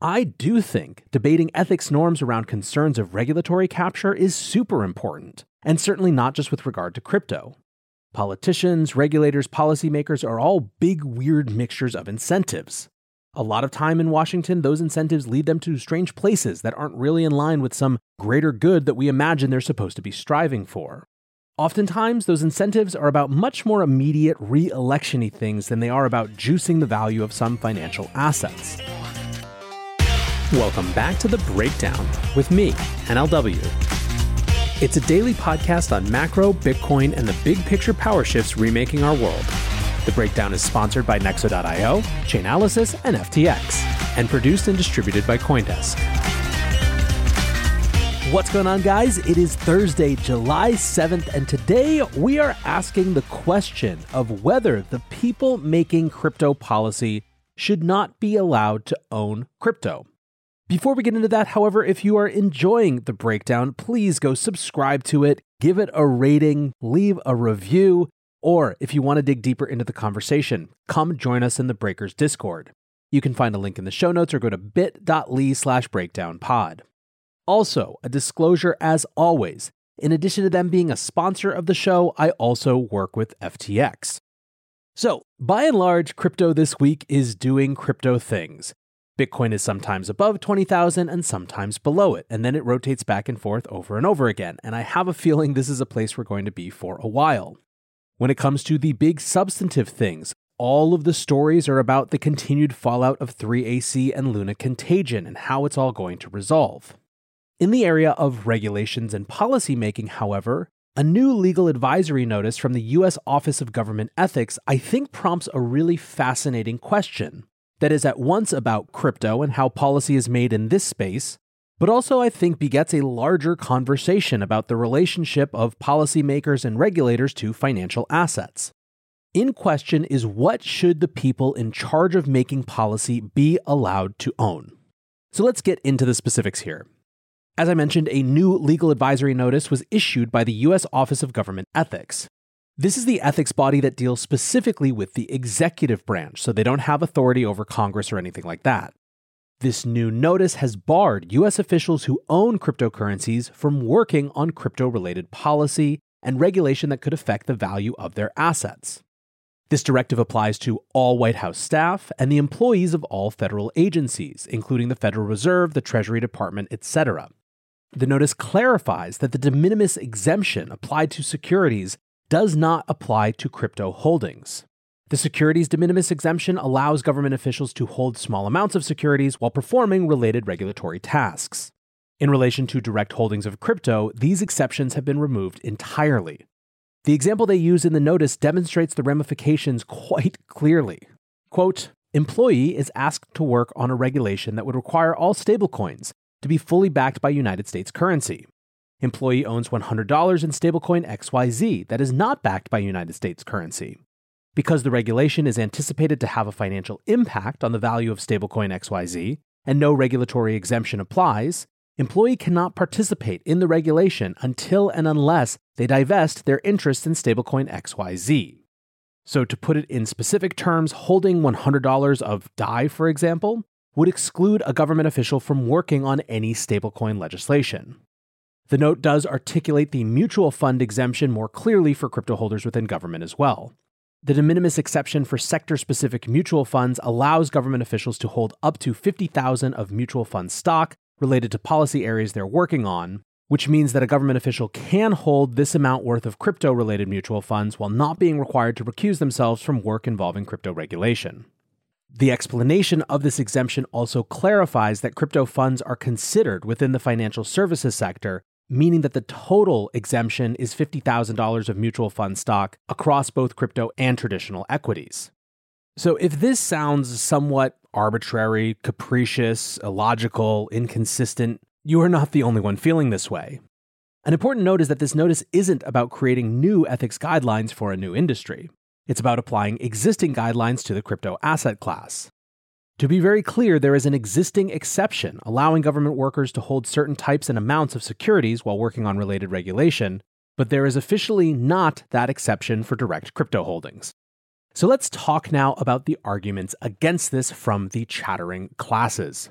I do think debating ethics norms around concerns of regulatory capture is super important, and certainly not just with regard to crypto. Politicians, regulators, policymakers are all big, weird mixtures of incentives. A lot of time in Washington, those incentives lead them to strange places that aren't really in line with some greater good that we imagine they're supposed to be striving for. Oftentimes, those incentives are about much more immediate re electiony things than they are about juicing the value of some financial assets. Welcome back to The Breakdown with me, NLW. It's a daily podcast on macro, Bitcoin, and the big picture power shifts remaking our world. The Breakdown is sponsored by Nexo.io, Chainalysis, and FTX, and produced and distributed by Coindesk. What's going on, guys? It is Thursday, July 7th, and today we are asking the question of whether the people making crypto policy should not be allowed to own crypto. Before we get into that, however, if you are enjoying the breakdown, please go subscribe to it, give it a rating, leave a review, or if you want to dig deeper into the conversation, come join us in the Breakers Discord. You can find a link in the show notes or go to bit.ly slash breakdownpod. Also, a disclosure as always, in addition to them being a sponsor of the show, I also work with FTX. So, by and large, crypto this week is doing crypto things. Bitcoin is sometimes above 20,000 and sometimes below it, and then it rotates back and forth over and over again. And I have a feeling this is a place we're going to be for a while. When it comes to the big substantive things, all of the stories are about the continued fallout of 3AC and Luna Contagion and how it's all going to resolve. In the area of regulations and policymaking, however, a new legal advisory notice from the U.S. Office of Government Ethics, I think, prompts a really fascinating question that is at once about crypto and how policy is made in this space, but also I think begets a larger conversation about the relationship of policymakers and regulators to financial assets. In question is what should the people in charge of making policy be allowed to own? So let's get into the specifics here. As I mentioned, a new legal advisory notice was issued by the U.S. Office of Government Ethics. This is the ethics body that deals specifically with the executive branch, so they don't have authority over Congress or anything like that. This new notice has barred U.S. officials who own cryptocurrencies from working on crypto related policy and regulation that could affect the value of their assets. This directive applies to all White House staff and the employees of all federal agencies, including the Federal Reserve, the Treasury Department, etc. The notice clarifies that the de minimis exemption applied to securities does not apply to crypto holdings. The securities de minimis exemption allows government officials to hold small amounts of securities while performing related regulatory tasks. In relation to direct holdings of crypto, these exceptions have been removed entirely. The example they use in the notice demonstrates the ramifications quite clearly. Quote, employee is asked to work on a regulation that would require all stablecoins to be fully backed by United States currency. Employee owns $100 in stablecoin XYZ that is not backed by United States currency. Because the regulation is anticipated to have a financial impact on the value of stablecoin XYZ, and no regulatory exemption applies, employee cannot participate in the regulation until and unless they divest their interest in stablecoin XYZ. So, to put it in specific terms, holding $100 of DAI, for example, would exclude a government official from working on any stablecoin legislation. The note does articulate the mutual fund exemption more clearly for crypto holders within government as well. The de minimis exception for sector specific mutual funds allows government officials to hold up to 50,000 of mutual fund stock related to policy areas they're working on, which means that a government official can hold this amount worth of crypto related mutual funds while not being required to recuse themselves from work involving crypto regulation. The explanation of this exemption also clarifies that crypto funds are considered within the financial services sector, meaning that the total exemption is $50,000 of mutual fund stock across both crypto and traditional equities. So, if this sounds somewhat arbitrary, capricious, illogical, inconsistent, you are not the only one feeling this way. An important note is that this notice isn't about creating new ethics guidelines for a new industry. It's about applying existing guidelines to the crypto asset class. To be very clear, there is an existing exception allowing government workers to hold certain types and amounts of securities while working on related regulation, but there is officially not that exception for direct crypto holdings. So let's talk now about the arguments against this from the chattering classes.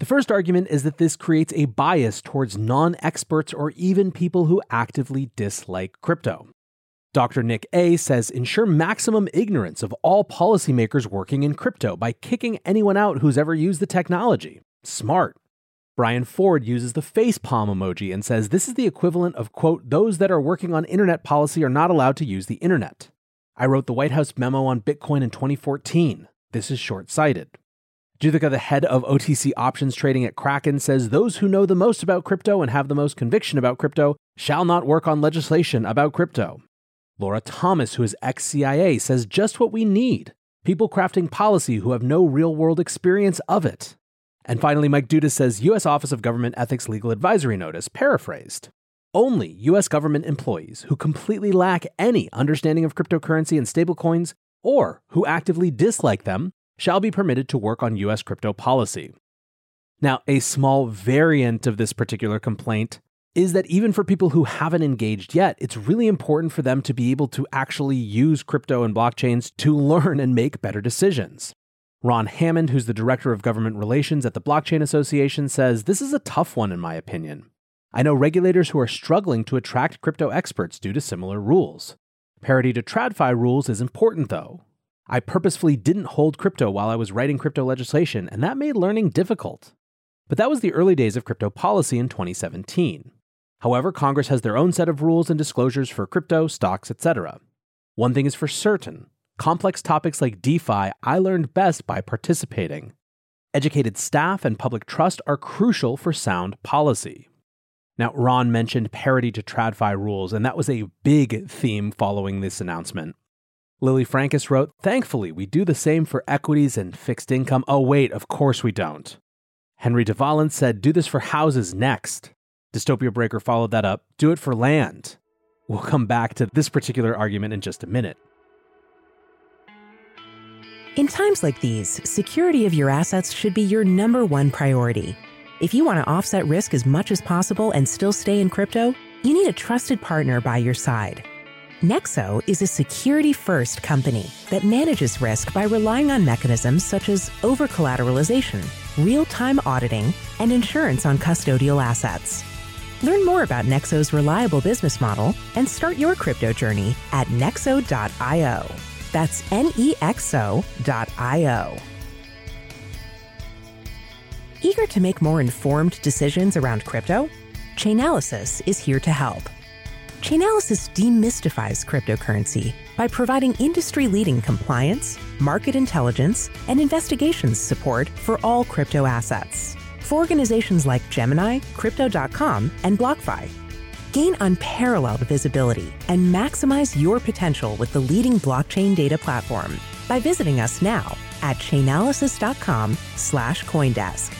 The first argument is that this creates a bias towards non experts or even people who actively dislike crypto. Dr. Nick A says ensure maximum ignorance of all policymakers working in crypto by kicking anyone out who's ever used the technology. Smart. Brian Ford uses the facepalm emoji and says this is the equivalent of, quote, those that are working on internet policy are not allowed to use the internet. I wrote the White House memo on Bitcoin in 2014. This is short sighted. Judika, the head of OTC options trading at Kraken, says those who know the most about crypto and have the most conviction about crypto shall not work on legislation about crypto. Laura Thomas, who is ex CIA, says just what we need people crafting policy who have no real world experience of it. And finally, Mike Dudas says U.S. Office of Government Ethics Legal Advisory Notice, paraphrased. Only U.S. government employees who completely lack any understanding of cryptocurrency and stablecoins, or who actively dislike them, shall be permitted to work on U.S. crypto policy. Now, a small variant of this particular complaint is that even for people who haven't engaged yet, it's really important for them to be able to actually use crypto and blockchains to learn and make better decisions. Ron Hammond, who's the director of government relations at the Blockchain Association, says this is a tough one, in my opinion. I know regulators who are struggling to attract crypto experts due to similar rules. Parity to TradFi rules is important, though. I purposefully didn't hold crypto while I was writing crypto legislation, and that made learning difficult. But that was the early days of crypto policy in 2017. However, Congress has their own set of rules and disclosures for crypto, stocks, etc. One thing is for certain complex topics like DeFi I learned best by participating. Educated staff and public trust are crucial for sound policy. Now, Ron mentioned parity to TradFi rules, and that was a big theme following this announcement. Lily Francis wrote, Thankfully, we do the same for equities and fixed income. Oh, wait, of course we don't. Henry de Valence said, Do this for houses next. Dystopia Breaker followed that up do it for land. We'll come back to this particular argument in just a minute. In times like these, security of your assets should be your number one priority. If you want to offset risk as much as possible and still stay in crypto, you need a trusted partner by your side. Nexo is a security first company that manages risk by relying on mechanisms such as over collateralization, real time auditing, and insurance on custodial assets. Learn more about Nexo's reliable business model and start your crypto journey at nexo.io. That's N E X O.io. Eager to make more informed decisions around crypto? Chainalysis is here to help. Chainalysis demystifies cryptocurrency by providing industry leading compliance, market intelligence, and investigations support for all crypto assets for organizations like Gemini, Crypto.com, and BlockFi. Gain unparalleled visibility and maximize your potential with the leading blockchain data platform by visiting us now at chainalysis.com slash Coindesk.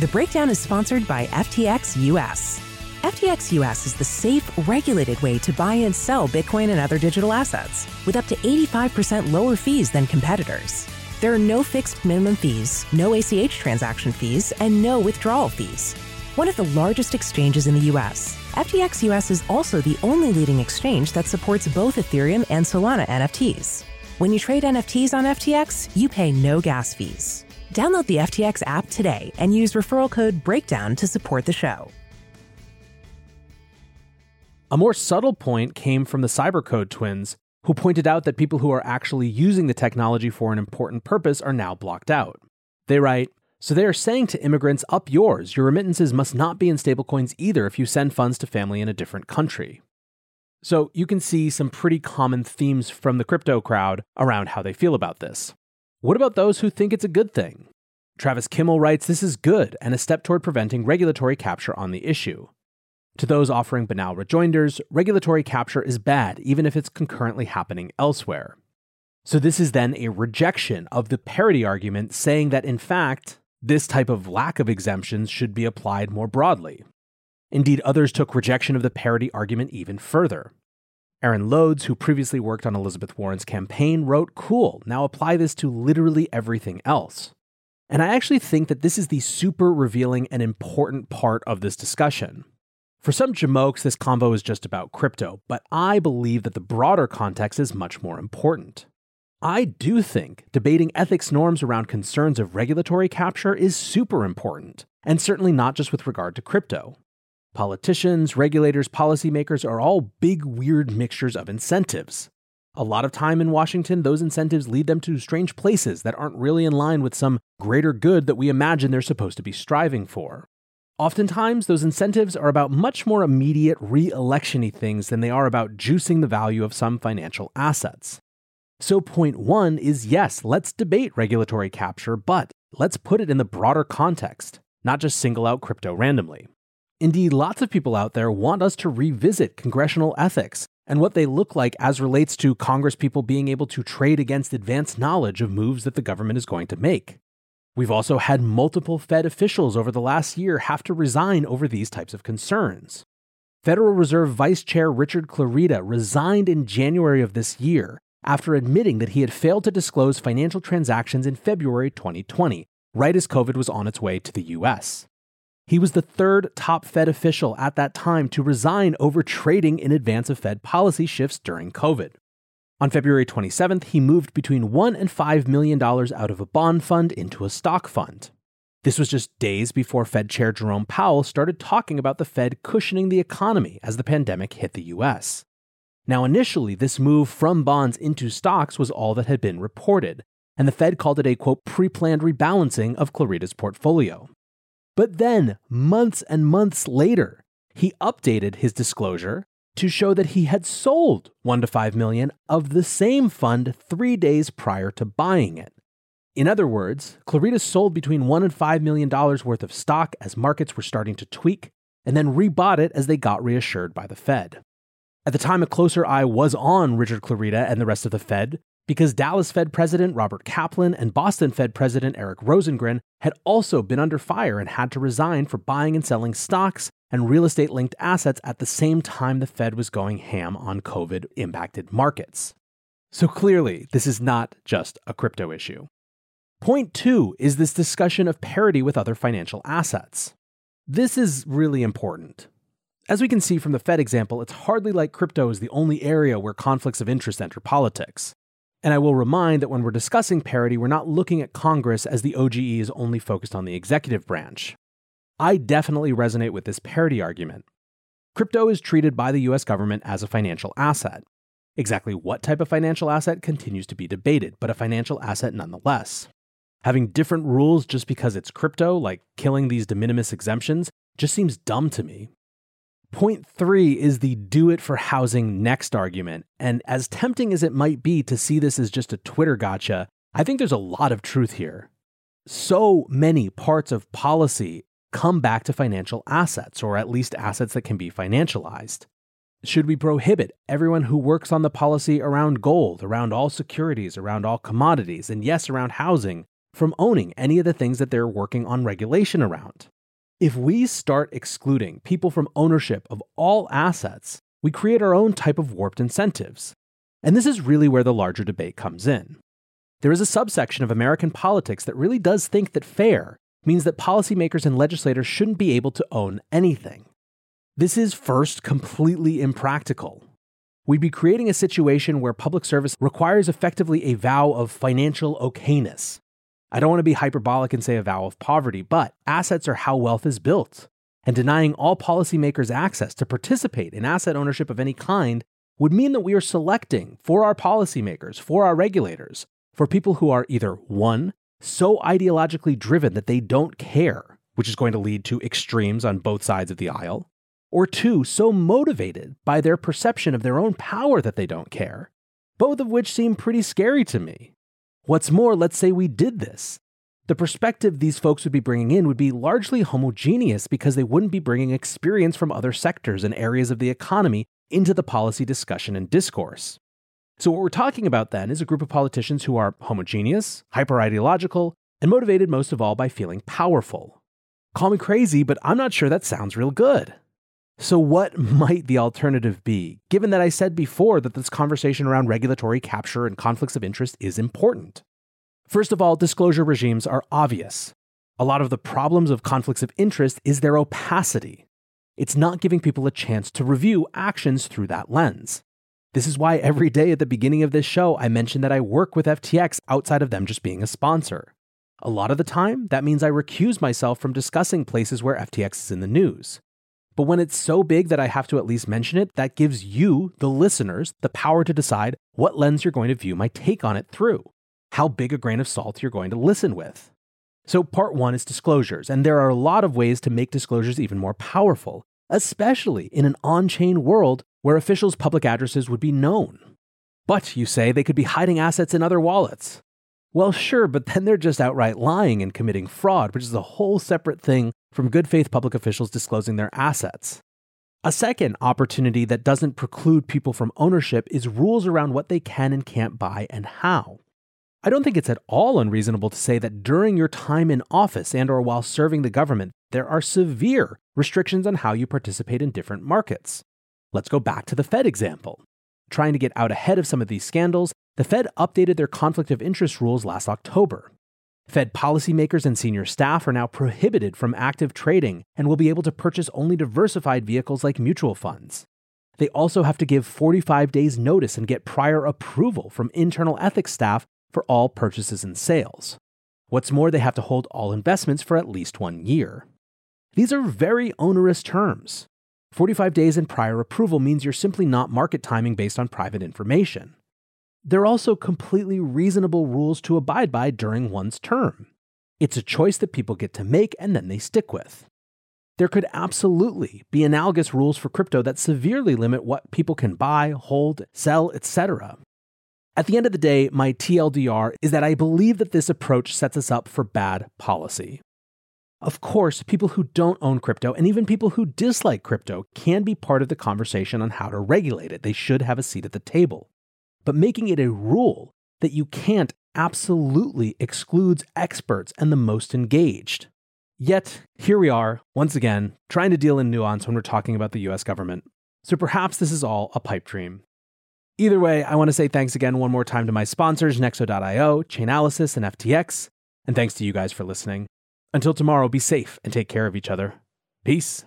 The breakdown is sponsored by FTX US. FTX US is the safe, regulated way to buy and sell Bitcoin and other digital assets with up to 85% lower fees than competitors. There are no fixed minimum fees, no ACH transaction fees, and no withdrawal fees. One of the largest exchanges in the US, FTX US is also the only leading exchange that supports both Ethereum and Solana NFTs. When you trade NFTs on FTX, you pay no gas fees. Download the FTX app today and use referral code BREAKDOWN to support the show. A more subtle point came from the Cybercode twins, who pointed out that people who are actually using the technology for an important purpose are now blocked out. They write So they are saying to immigrants, up yours, your remittances must not be in stablecoins either if you send funds to family in a different country. So you can see some pretty common themes from the crypto crowd around how they feel about this. What about those who think it's a good thing? Travis Kimmel writes this is good and a step toward preventing regulatory capture on the issue. To those offering banal rejoinders, regulatory capture is bad even if it's concurrently happening elsewhere. So this is then a rejection of the parity argument saying that in fact, this type of lack of exemptions should be applied more broadly. Indeed, others took rejection of the parity argument even further. Aaron Lodes, who previously worked on Elizabeth Warren's campaign, wrote, Cool, now apply this to literally everything else. And I actually think that this is the super revealing and important part of this discussion. For some jamokes, this convo is just about crypto, but I believe that the broader context is much more important. I do think debating ethics norms around concerns of regulatory capture is super important, and certainly not just with regard to crypto. Politicians, regulators, policymakers are all big, weird mixtures of incentives. A lot of time in Washington, those incentives lead them to strange places that aren't really in line with some greater good that we imagine they're supposed to be striving for. Oftentimes, those incentives are about much more immediate re electiony things than they are about juicing the value of some financial assets. So, point one is yes, let's debate regulatory capture, but let's put it in the broader context, not just single out crypto randomly. Indeed, lots of people out there want us to revisit congressional ethics and what they look like as relates to Congress people being able to trade against advanced knowledge of moves that the government is going to make. We've also had multiple Fed officials over the last year have to resign over these types of concerns. Federal Reserve Vice Chair Richard Clarida resigned in January of this year after admitting that he had failed to disclose financial transactions in February 2020, right as COVID was on its way to the US. He was the third top Fed official at that time to resign over trading in advance of Fed policy shifts during COVID. On February 27th, he moved between 1 and 5 million dollars out of a bond fund into a stock fund. This was just days before Fed Chair Jerome Powell started talking about the Fed cushioning the economy as the pandemic hit the US. Now, initially, this move from bonds into stocks was all that had been reported, and the Fed called it a quote, pre planned rebalancing of Clarida's portfolio. But then, months and months later, he updated his disclosure to show that he had sold 1 to 5 million of the same fund 3 days prior to buying it. In other words, Clarida sold between 1 and 5 million dollars worth of stock as markets were starting to tweak and then rebought it as they got reassured by the Fed. At the time, a closer eye was on Richard Clarida and the rest of the Fed because Dallas Fed President Robert Kaplan and Boston Fed President Eric Rosengren had also been under fire and had to resign for buying and selling stocks and real estate linked assets at the same time the Fed was going ham on COVID impacted markets. So clearly, this is not just a crypto issue. Point two is this discussion of parity with other financial assets. This is really important. As we can see from the Fed example, it's hardly like crypto is the only area where conflicts of interest enter politics. And I will remind that when we're discussing parity, we're not looking at Congress as the OGE is only focused on the executive branch. I definitely resonate with this parity argument. Crypto is treated by the US government as a financial asset. Exactly what type of financial asset continues to be debated, but a financial asset nonetheless. Having different rules just because it's crypto, like killing these de minimis exemptions, just seems dumb to me. Point three is the do it for housing next argument. And as tempting as it might be to see this as just a Twitter gotcha, I think there's a lot of truth here. So many parts of policy come back to financial assets, or at least assets that can be financialized. Should we prohibit everyone who works on the policy around gold, around all securities, around all commodities, and yes, around housing, from owning any of the things that they're working on regulation around? If we start excluding people from ownership of all assets, we create our own type of warped incentives. And this is really where the larger debate comes in. There is a subsection of American politics that really does think that fair means that policymakers and legislators shouldn't be able to own anything. This is first completely impractical. We'd be creating a situation where public service requires effectively a vow of financial okayness, I don't want to be hyperbolic and say a vow of poverty, but assets are how wealth is built. And denying all policymakers access to participate in asset ownership of any kind would mean that we are selecting for our policymakers, for our regulators, for people who are either one, so ideologically driven that they don't care, which is going to lead to extremes on both sides of the aisle, or two, so motivated by their perception of their own power that they don't care, both of which seem pretty scary to me. What's more, let's say we did this. The perspective these folks would be bringing in would be largely homogeneous because they wouldn't be bringing experience from other sectors and areas of the economy into the policy discussion and discourse. So, what we're talking about then is a group of politicians who are homogeneous, hyper ideological, and motivated most of all by feeling powerful. Call me crazy, but I'm not sure that sounds real good. So, what might the alternative be, given that I said before that this conversation around regulatory capture and conflicts of interest is important? First of all, disclosure regimes are obvious. A lot of the problems of conflicts of interest is their opacity. It's not giving people a chance to review actions through that lens. This is why every day at the beginning of this show, I mention that I work with FTX outside of them just being a sponsor. A lot of the time, that means I recuse myself from discussing places where FTX is in the news. But when it's so big that I have to at least mention it, that gives you, the listeners, the power to decide what lens you're going to view my take on it through, how big a grain of salt you're going to listen with. So, part one is disclosures, and there are a lot of ways to make disclosures even more powerful, especially in an on chain world where officials' public addresses would be known. But you say they could be hiding assets in other wallets. Well, sure, but then they're just outright lying and committing fraud, which is a whole separate thing from good faith public officials disclosing their assets. A second opportunity that doesn't preclude people from ownership is rules around what they can and can't buy and how. I don't think it's at all unreasonable to say that during your time in office and or while serving the government, there are severe restrictions on how you participate in different markets. Let's go back to the Fed example. Trying to get out ahead of some of these scandals, the Fed updated their conflict of interest rules last October. Fed policymakers and senior staff are now prohibited from active trading and will be able to purchase only diversified vehicles like mutual funds. They also have to give 45 days notice and get prior approval from internal ethics staff for all purchases and sales. What's more, they have to hold all investments for at least one year. These are very onerous terms. 45 days and prior approval means you're simply not market timing based on private information. They're also completely reasonable rules to abide by during one's term. It's a choice that people get to make and then they stick with. There could absolutely be analogous rules for crypto that severely limit what people can buy, hold, sell, etc. At the end of the day, my TLDR is that I believe that this approach sets us up for bad policy. Of course, people who don't own crypto and even people who dislike crypto can be part of the conversation on how to regulate it. They should have a seat at the table but making it a rule that you can't absolutely excludes experts and the most engaged. Yet, here we are, once again, trying to deal in nuance when we're talking about the US government. So perhaps this is all a pipe dream. Either way, I want to say thanks again one more time to my sponsors, Nexo.io, Chainalysis, and FTX, and thanks to you guys for listening. Until tomorrow, be safe and take care of each other. Peace.